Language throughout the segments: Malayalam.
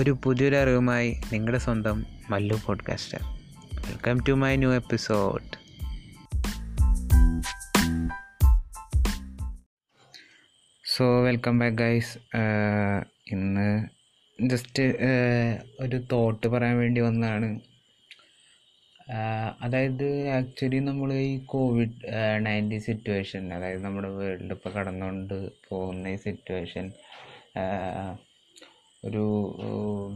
ഒരു പുതിയൊരു അറിവുമായി നിങ്ങളുടെ സ്വന്തം Mallu podcaster welcome to my new episode so welcome back guys ഇന്ന് ജസ്റ്റ് ഒരു തോട്ട് പറയാൻ വേണ്ടി വന്നതാണ്. അതായത് ആക്ച്വലി നമ്മൾ ഈ കോവിഡ് നയന്റീൻ സിറ്റുവേഷൻ അതായത് നമ്മുടെ വേൾഡ് ഇപ്പോൾ കടന്നുകൊണ്ട് പോകുന്ന ഈ സിറ്റുവേഷൻ ഒരു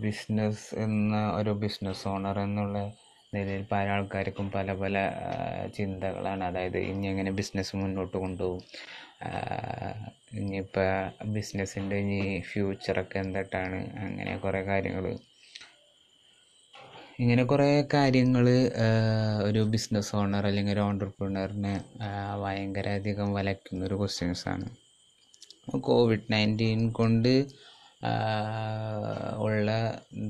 ബിസിനസ് എന്ന ഒരു ബിസിനസ് ഓണർ എന്നുള്ള നിലയിൽ പല ആൾക്കാർക്കും പല പല ചിന്തകളാണ്. അതായത് ഇനി എങ്ങനെ ബിസിനസ് മുന്നോട്ട് കൊണ്ടുപോകും? ഇനിയിപ്പോൾ ബിസിനസ്സിന്റെ ഇനി ഫ്യൂച്ചറൊക്കെ എന്തിട്ടാണ്? അങ്ങനെ കുറേ കാര്യങ്ങൾ ഇങ്ങനെ കുറേ കാര്യങ്ങൾ ഒരു ബിസിനസ് ഓണർ അല്ലെങ്കിൽ ഒരു ഓണ്ടർപ്രണറിനെ ഭയങ്കര അധികം വലയ്ക്കുന്ന ഒരു ക്വസ്റ്റ്യൻസാണ് കോവിഡ് നയന്റീൻ കൊണ്ട് ഉള്ള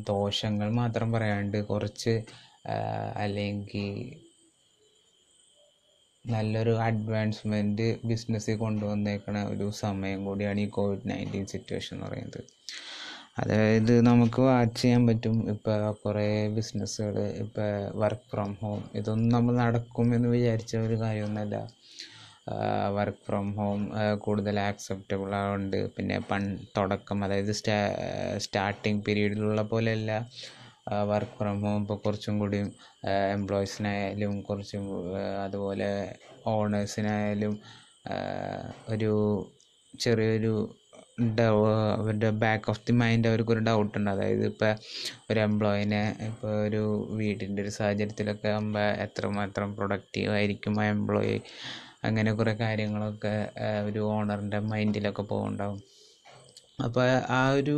ദോഷങ്ങൾ മാത്രം പറയാണ്ട് കുറച്ച് അല്ലെങ്കിൽ നല്ലൊരു അഡ്വാൻസ്മെന്റ് ബിസിനസ്സിൽ കൊണ്ടുവന്നേക്കണ ഒരു സമയം കൂടിയാണ് ഈ കോവിഡ് നയന്റീൻ സിറ്റുവേഷൻ എന്ന് പറയുന്നത്. അതായത് നമുക്ക് വാച്ച് ചെയ്യാൻ പറ്റും. ഇപ്പോൾ കുറേ ബിസിനസ്സുകൾ ഇപ്പോൾ വർക്ക് ഫ്രം ഹോം ഇതൊന്നും നമ്മൾ നടക്കും എന്ന് വിചാരിച്ച ഒരു കാര്യമൊന്നുമല്ല. വർക്ക് ഫ്രം ഹോം കൂടുതൽ ആക്സെപ്റ്റബിൾ ആവുന്നുണ്ട് പിന്നെ പൺ തുടക്കം അതായത് സ്റ്റാ സ്റ്റാർട്ടിങ് പീരീഡിലുള്ള പോലെയല്ല. വർക്ക് ഫ്രം ഹോം ഇപ്പോൾ കുറച്ചും കൂടി എംപ്ലോയീസിനായാലും കുറച്ചും അതുപോലെ ഓണേഴ്സിനായാലും ഒരു ചെറിയൊരു അവരുടെ ബാക്ക് ഓഫ് ദി മൈൻഡ് അവർക്കൊരു ഡൗട്ട് ഉണ്ട്. അതായത് ഇപ്പോൾ ഒരു എംപ്ലോയിനെ ഇപ്പോൾ ഒരു വീടിന്റെ ഒരു സാഹചര്യത്തിലൊക്കെ ആകുമ്പോൾ എത്രമാത്രം പ്രൊഡക്റ്റീവ് ആയിരിക്കും ആ എംപ്ലോയി അങ്ങനെ കുറേ കാര്യങ്ങളൊക്കെ ഒരു ഓണറിന്റെ മൈൻഡിലൊക്കെ പോകുന്നുണ്ടാവും അപ്പോൾ ആ ഒരു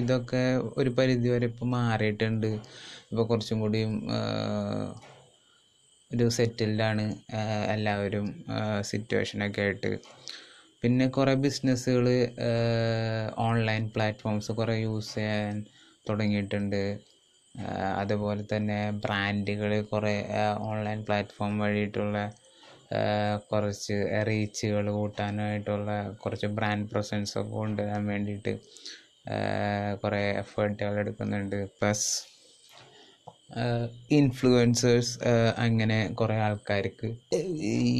ഇതൊക്കെ ഒരു പരിധി വരെ ഇപ്പോൾ മാറിയിട്ടുണ്ട്. ഇപ്പോൾ കുറച്ചും കൂടിയും ഒരു സെറ്റിൽഡാണ് എല്ലാവരും സിറ്റുവേഷനൊക്കെ ആയിട്ട്. പിന്നെ കുറേ ബിസിനസ്സുകൾ ഓൺലൈൻ പ്ലാറ്റ്ഫോംസ് കുറേ യൂസ് ചെയ്യാൻ തുടങ്ങിയിട്ടുണ്ട്. അതുപോലെ തന്നെ ബ്രാൻഡുകൾ കുറേ ഓൺലൈൻ പ്ലാറ്റ്ഫോം വഴിയിട്ടുള്ള കുറച്ച് റീച്ചുകൾ കൂട്ടാനായിട്ടുള്ള കുറച്ച് ബ്രാൻഡ് പ്രസൻസ് ഒക്കെ കൊണ്ടുവരാൻ വേണ്ടിയിട്ട് കുറേ എഫേർട്ടുകൾ എടുക്കുന്നുണ്ട്. പ്ലസ് ഇൻഫ്ലുവൻസേഴ്സ് അങ്ങനെ കുറേ ആൾക്കാർക്ക്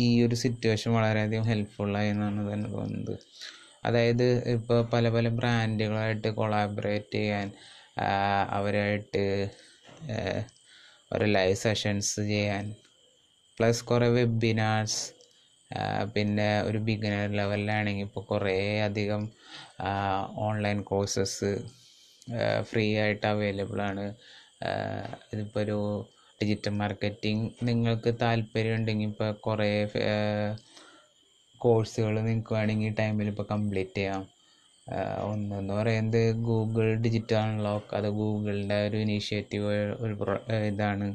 ഈ ഒരു സിറ്റുവേഷൻ വളരെയധികം ഹെൽപ്ഫുള്ളായി എന്നാണ് തന്നെ തോന്നുന്നത്. അതായത് ഇപ്പോൾ പല പല ബ്രാൻഡുകളായിട്ട് കൊളാബറേറ്റ് ചെയ്യാൻ അവരായിട്ട് ഒരു ലൈവ് സെഷൻസ് ചെയ്യാൻ പ്ലസ് കുറേ വെബിനാർസ് പിന്നെ ഒരു ബിഗിനർ ലെവലിലാണെങ്കിൽ ഇപ്പോൾ കുറേ അധികം ഓൺലൈൻ കോഴ്സസ് ഫ്രീ ആയിട്ട് അവൈലബിൾ ആണ്. ഇതിപ്പോൾ ഒരു ഡിജിറ്റൽ മാർക്കറ്റിംഗ് നിങ്ങൾക്ക് താല്പര്യം ഉണ്ടെങ്കിൽ ഇപ്പോൾ കുറേ കോഴ്സുകൾ നിങ്ങൾക്ക് വേണമെങ്കിൽ ടൈമിൽ ഇപ്പോൾ കംപ്ലീറ്റ് ചെയ്യാം. ഒന്നെന്ന് പറയുന്നത് ഗൂഗിൾ ഡിജിറ്റൽ അൺലോക്ക് അത് ഗൂഗിളിന്റെ ഒരു ഇനീഷ്യേറ്റീവ് ഒരു ഇതാണ്.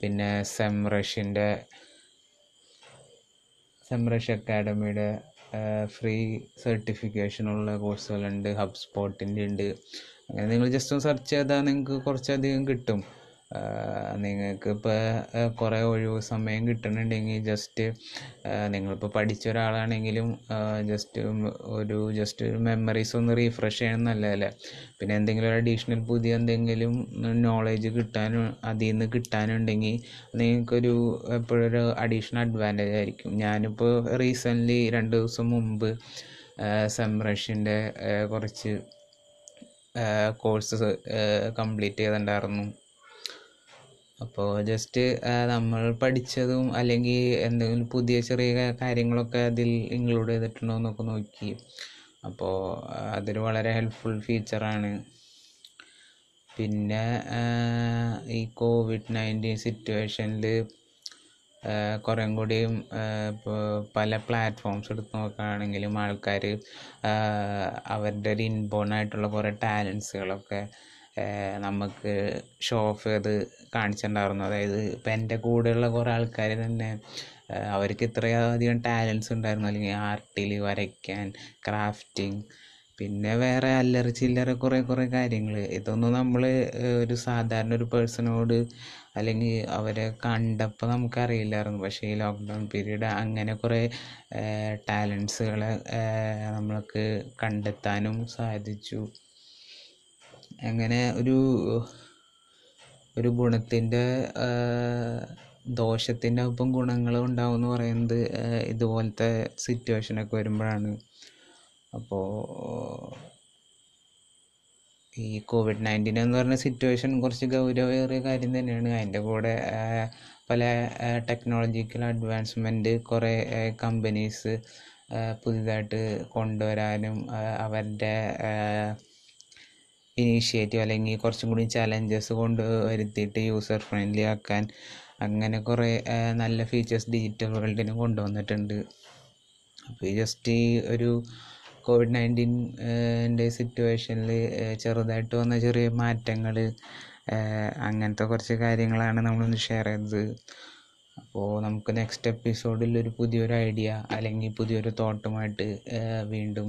പിന്നെ സെംറഷിന്റെ സെംറഷ് അക്കാഡമിയുടെ ഫ്രീ സർട്ടിഫിക്കേഷനുള്ള കോഴ്സുകളുണ്ട് ഹബ് സ്പോട്ടിന്റെ ഉണ്ട് അങ്ങനെ നിങ്ങൾ ജസ്റ്റ് ഒന്ന് സെർച്ച് ചെയ്താൽ നിങ്ങൾക്ക് കുറച്ചധികം കിട്ടും. നിങ്ങൾക്ക് ഇപ്പോൾ കുറേ ഒഴിവ് സമയം കിട്ടുന്നുണ്ടെങ്കിൽ ജസ്റ്റ് നിങ്ങളിപ്പോൾ പഠിച്ച ഒരാളാണെങ്കിലും ജസ്റ്റ് ഒരു ജസ്റ്റ് മെമ്മറീസ് ഒന്ന് റീഫ്രഷ് ചെയ്യണം നല്ലതല്ലേ? പിന്നെ എന്തെങ്കിലും ഒരു അഡീഷണൽ പുതിയ എന്തെങ്കിലും നോളേജ് കിട്ടാനും അതിൽ നിന്ന് കിട്ടാനുണ്ടെങ്കിൽ നിങ്ങൾക്കൊരു എപ്പോഴൊരു അഡീഷണൽ അഡ്വാന്റേജ് ആയിരിക്കും. ഞാനിപ്പോൾ റീസെന്റ്ലി രണ്ട് ദിവസം മുമ്പ് സംരക്ഷിന്റെ കുറച്ച് കോഴ്സ് കംപ്ലീറ്റ് ചെയ്തിട്ടുണ്ടായിരുന്നു. അപ്പോൾ ജസ്റ്റ് നമ്മൾ പഠിച്ചതും അല്ലെങ്കിൽ എന്തെങ്കിലും പുതിയ ചെറിയ കാര്യങ്ങളൊക്കെ അതിൽ ഇൻക്ലൂഡ് ചെയ്തിട്ടുണ്ടോ എന്നൊക്കെ നോക്കി. അപ്പോൾ അതൊരു വളരെ ഹെൽപ്ഫുൾ ഫീച്ചറാണ് പിന്നെ ഈ കോവിഡ് നയന്റീൻ സിറ്റുവേഷനിൽ കുറേ കൂടിയും ഇപ്പോൾ പല പ്ലാറ്റ്ഫോംസ് എടുത്ത് നോക്കുകയാണെങ്കിലും ആൾക്കാർ അവരുടെ ഒരു ഇൻബോൺ ആയിട്ടുള്ള കുറേ ടാലൻസുകളൊക്കെ നമുക്ക് ഷോ ഓഫ് ചെയ്ത് കാണിച്ചിട്ടുണ്ടായിരുന്നു. അതായത് ഇപ്പം എന്റെ കൂടെയുള്ള കുറേ ആൾക്കാർ തന്നെ അവർക്ക് ഇത്രയധികം ടാലൻസ് ഉണ്ടായിരുന്നു. അല്ലെങ്കിൽ ആർട്ടിൽ വരയ്ക്കാൻ ക്രാഫ്റ്റിംഗ് പിന്നെ വേറെ അല്ലറ ചില്ലറ കുറേ കുറേ കാര്യങ്ങൾ ഇതൊന്നും നമ്മൾ ഒരു സാധാരണ ഒരു പേഴ്സണോട് അല്ലെങ്കിൽ അവരെ കണ്ടപ്പോൾ നമുക്കറിയില്ലായിരുന്നു. പക്ഷേ ഈ ലോക്ക്ഡൗൺ പീരീഡ് അങ്ങനെ കുറേ ടാലൻസുകളെ നമ്മൾക്ക് കണ്ടെത്താനും സാധിച്ചു. അങ്ങനെ ഒരു ഒരു ഗുണത്തിന്റെ ദോഷത്തിന്റെ ഒപ്പം ഗുണങ്ങളും ഉണ്ടാവും എന്ന് പറയുന്നത് ഇതുപോലത്തെ സിറ്റുവേഷനൊക്കെ വരുമ്പോഴാണ്. അപ്പോൾ ഈ കോവിഡ് നയന്റീൻ എന്ന് പറഞ്ഞ സിറ്റുവേഷൻ കുറച്ച് ഗൗരവമേറിയ കാര്യം തന്നെയാണ്. അതിന്റെ കൂടെ പല ടെക്നോളജിക്കൽ അഡ്വാൻസ്മെന്റ് കുറേ കമ്പനീസ് പുതിയതായിട്ട് കൊണ്ടുവരാനും അവരുടെ ഇനീഷ്യേറ്റീവ് അല്ലെങ്കിൽ കുറച്ചും കൂടി ചലഞ്ചസ് കൊണ്ട് വരുത്തിയിട്ട് യൂസർ ഫ്രണ്ട്ലി ആക്കാൻ അങ്ങനെ കുറേ നല്ല ഫീച്ചേഴ്സ് ഡിജിറ്റൽ വേൾഡിന് കൊണ്ടുവന്നിട്ടുണ്ട്. അപ്പോൾ ജസ്റ്റ് ഈ ഒരു കോവിഡ് നയന്റീന്റെ സിറ്റുവേഷനിൽ ചെറുതായിട്ട് വന്ന ചെറിയ മാറ്റങ്ങൾ അങ്ങനത്തെ കുറച്ച് കാര്യങ്ങളാണ് നമ്മളൊന്ന് ഷെയർ ചെയ്തത്. അപ്പോൾ നമുക്ക് നെക്സ്റ്റ് എപ്പിസോഡിൽ ഒരു പുതിയൊരു ഐഡിയ അല്ലെങ്കിൽ പുതിയൊരു തോട്ടുമായിട്ട് വീണ്ടും